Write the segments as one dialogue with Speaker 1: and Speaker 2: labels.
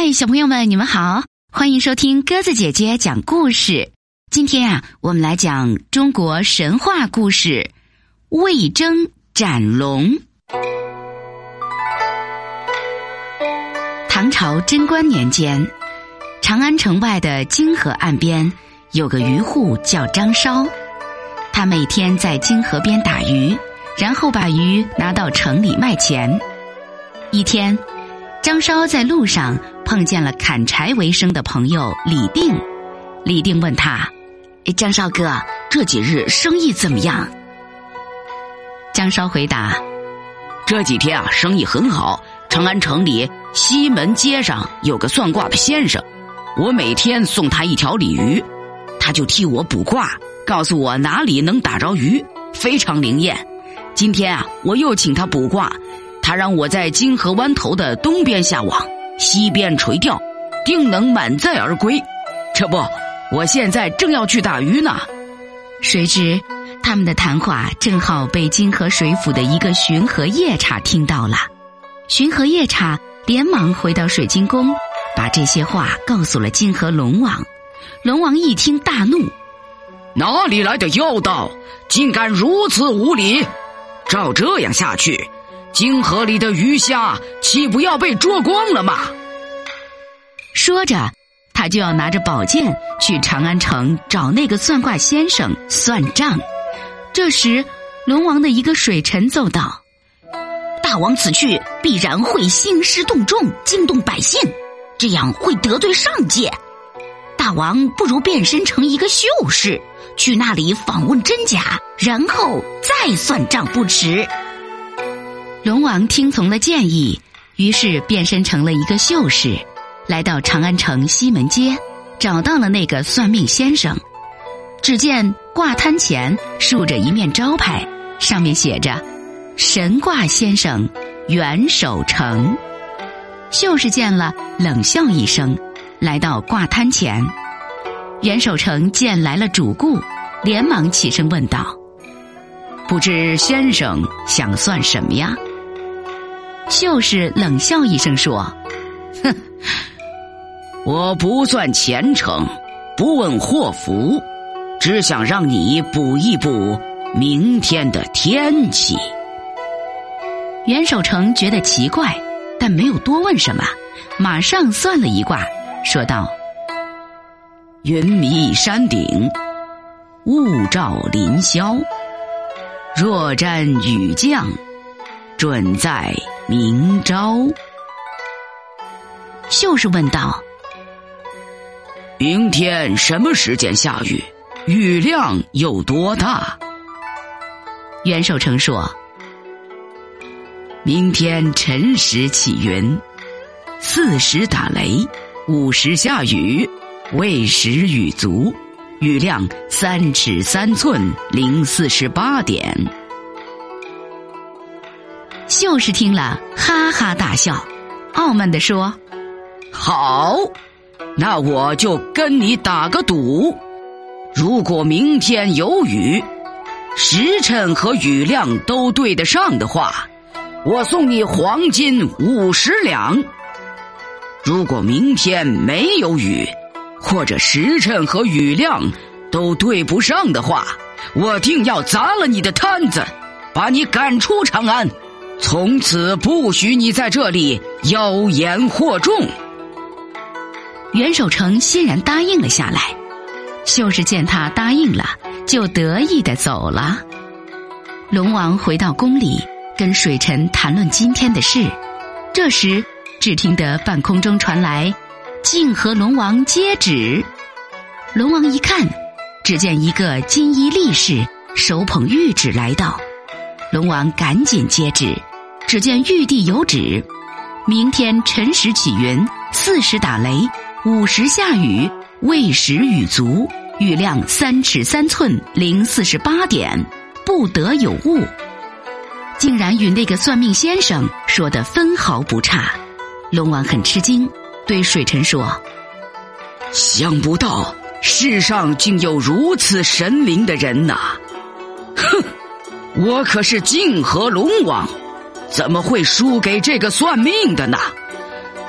Speaker 1: 嗨，小朋友们，你们好，欢迎收听鸽子姐姐讲故事。今天啊，我们来讲中国神话故事——魏征斩龙。唐朝贞观年间，长安城外的泾河岸边有个渔户叫张稍，他每天在泾河边打鱼，然后把鱼拿到城里卖钱。一天。张稍在路上碰见了砍柴为生的朋友李定，李定问他：“张绍哥，这几日生意怎么样？”张稍回答：“
Speaker 2: 这几天啊，生意很好。长安城里西门街上有个算卦的先生，我每天送他一条鲤鱼，他就替我卜卦，告诉我哪里能打着鱼，非常灵验。今天啊，我又请他卜卦。”他让我在金河湾头的东边下网，西边垂钓，定能满载而归。这不，我现在正要去打鱼呢。
Speaker 1: 谁知他们的谈话正好被金河水府的一个巡河夜叉听到了。巡河夜叉连忙回到水晶宫，把这些话告诉了金河龙王。龙王一听大怒：“
Speaker 2: 哪里来的妖道，竟敢如此无礼！照这样下去。”泾河里的鱼虾岂不要被捉光了吗？
Speaker 1: 说着，他就要拿着宝剑去长安城找那个算卦先生算账。这时，龙王的一个水臣奏道：“
Speaker 3: 大王此去必然会兴师动众，惊动百姓，这样会得罪上界。大王不如变身成一个秀士，去那里访问真假，然后再算账不迟。”
Speaker 1: 龙王听从了建议，于是变身成了一个秀士，来到长安城西门街，找到了那个算命先生。只见挂摊前竖着一面招牌，上面写着“神卦先生袁守诚”。秀士见了，冷笑一声，来到挂摊前。袁守诚见来了主顾，连忙起身问道：“
Speaker 2: 不知先生想算什么呀？”
Speaker 1: 秀士冷笑一声说：“
Speaker 2: 哼，我不算前程，不问祸福，只想让你补一补明天的天气。”
Speaker 1: 袁守诚觉得奇怪，但没有多问什么，马上算了一卦，说道：“
Speaker 2: 云迷山顶，雾罩林霄，若沾雨降，准在。”明朝，
Speaker 1: 秀士问道：“
Speaker 2: 明天什么时间下雨？雨量有多大？”
Speaker 1: 袁守诚说：“
Speaker 2: 明天辰时起云，巳时打雷，午时下雨，未时雨足，雨量三尺三寸零四十八点。”
Speaker 1: 秀士听了，哈哈大笑，傲慢地说：“
Speaker 2: 好，那我就跟你打个赌，如果明天有雨，时辰和雨量都对得上的话，我送你黄金五十两；如果明天没有雨，或者时辰和雨量都对不上的话，我定要砸了你的摊子，把你赶出长安。”从此不许你在这里妖言惑众。
Speaker 1: 袁守诚欣然答应了下来。秀士见他答应了，就得意的走了。龙王回到宫里，跟水臣谈论今天的事。这时，只听得半空中传来“泾河龙王接旨”。龙王一看，只见一个金衣力士手捧玉旨来到。龙王赶紧接旨。只见玉帝有旨：明天辰时起云，巳时打雷，午时下雨，未时雨足，雨量三尺三寸零四十八点，不得有误。竟然与那个算命先生说的分毫不差。龙王很吃惊，对水臣说：“
Speaker 2: 想不到世上竟有如此神灵的人呐！哼，我可是泾河龙王。”怎么会输给这个算命的呢？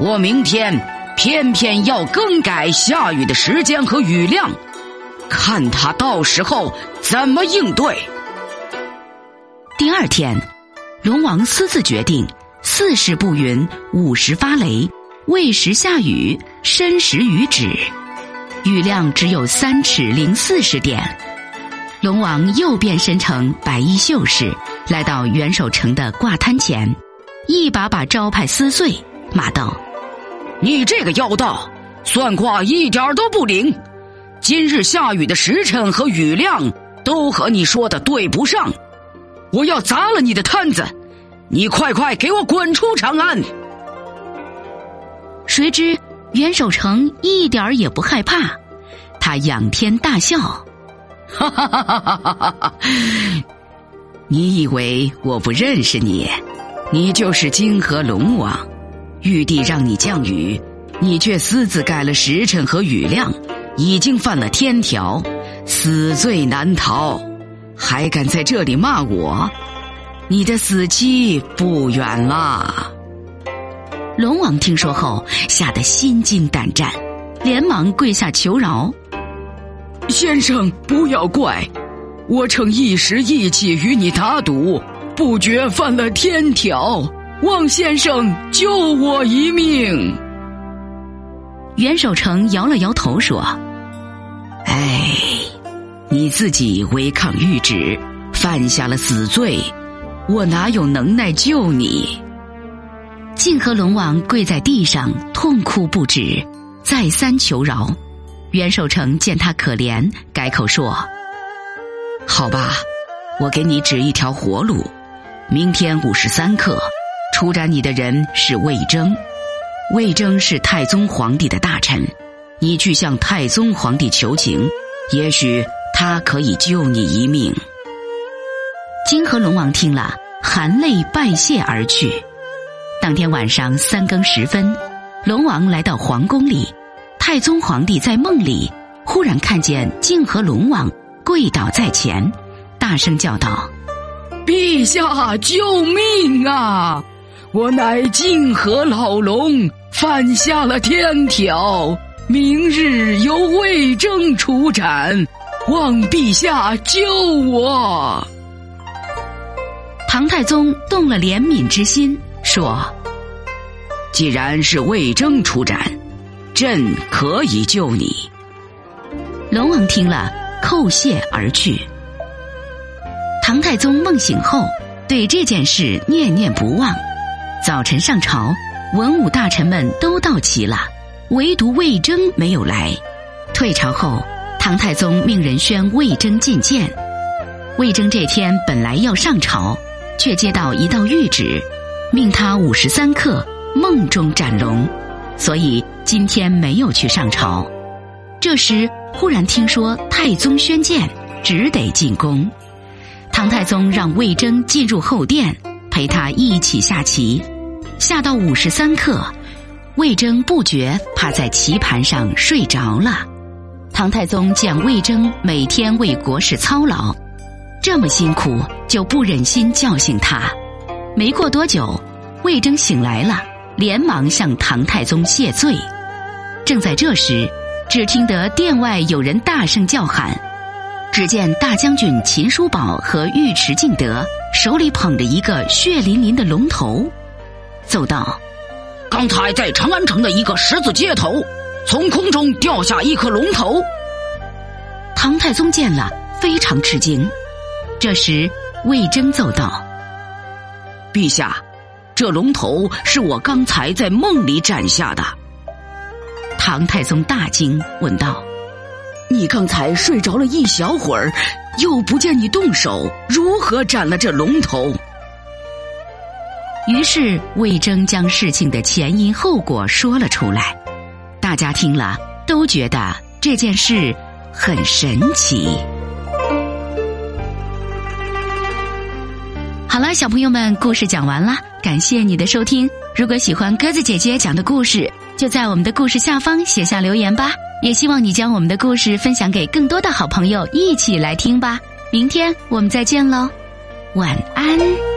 Speaker 2: 我明天偏偏要更改下雨的时间和雨量，看他到时候怎么应对。
Speaker 1: 第二天，龙王私自决定：四时布云，五时发雷，未时下雨，申时雨止。雨量只有三尺零四十点。龙王又变身成白衣秀士，来到袁守城的挂摊前，一把把招牌撕碎，骂道：“
Speaker 2: 你这个妖道，算卦一点都不灵！今日下雨的时辰和雨量都和你说的对不上，我要砸了你的摊子！你快快给我滚出长安！”
Speaker 1: 谁知袁守诚一点也不害怕，他仰天大笑。哈哈哈哈哈哈！你以为我不认识你？你就是金河龙王。玉帝让你降雨，你却私自改了时辰和雨量，已经犯了天条，死罪难逃。还敢在这里骂我？你的死期不远了。龙王听说后，吓得心惊胆战，连忙跪下求饶。
Speaker 2: 先生，不要怪，我逞一时意气与你打赌，不觉犯了天条，望先生救我一命。
Speaker 1: 袁守诚摇了摇头说：“哎，你自己违抗谕旨，犯下了死罪，我哪有能耐救你？”泾河龙王跪在地上痛哭不止，再三求饶。袁守诚见他可怜，改口说：“好吧，我给你指一条活路。明天午时三刻，出斩你的人是魏征。魏征是太宗皇帝的大臣，你去向太宗皇帝求情，也许他可以救你一命。”金河龙王听了，含泪拜谢而去。当天晚上三更时分，龙王来到皇宫里。太宗皇帝在梦里忽然看见泾河龙王跪倒在前，大声叫道：“
Speaker 2: 陛下救命啊！我乃泾河老龙，犯下了天条，明日由魏征处斩，望陛下救我。”
Speaker 1: 唐太宗动了怜悯之心，说：“
Speaker 2: 既然是魏征出斩。”朕可以救你。
Speaker 1: 龙王听了，叩谢而去。唐太宗梦醒后，对这件事念念不忘。早晨上朝，文武大臣们都到齐了，唯独魏征没有来。退朝后，唐太宗命人宣魏征觐见。魏征这天本来要上朝，却接到一道谕旨，命他午时三刻梦中斩龙，所以。今天没有去上朝，这时忽然听说太宗宣鉴，只得进宫。唐太宗让魏征进入后殿，陪他一起下棋。下到午时三刻，魏征不觉趴在棋盘上睡着了。唐太宗见魏征每天为国事操劳，这么辛苦，就不忍心叫醒他。没过多久，魏征醒来了，连忙向唐太宗谢罪。正在这时，只听得殿外有人大声叫喊。只见大将军秦叔宝和尉迟敬德手里捧着一个血淋淋的龙头，奏道：“
Speaker 2: 刚才在长安城的一个十字街头，从空中掉下一颗龙头。”
Speaker 1: 唐太宗见了，非常吃惊。这时，魏征奏道：“
Speaker 2: 陛下，这龙头是我刚才在梦里斩下的。”
Speaker 1: 唐太宗大惊，问道：“
Speaker 2: 你刚才睡着了一小会儿，又不见你动手，如何斩了这龙头？”
Speaker 1: 于是魏征将事情的前因后果说了出来，大家听了都觉得这件事很神奇。好了，小朋友们，故事讲完了，感谢你的收听。如果喜欢鸽子姐姐讲的故事。就在我们的故事下方写下留言吧，也希望你将我们的故事分享给更多的好朋友一起来听吧。明天我们再见喽，晚安。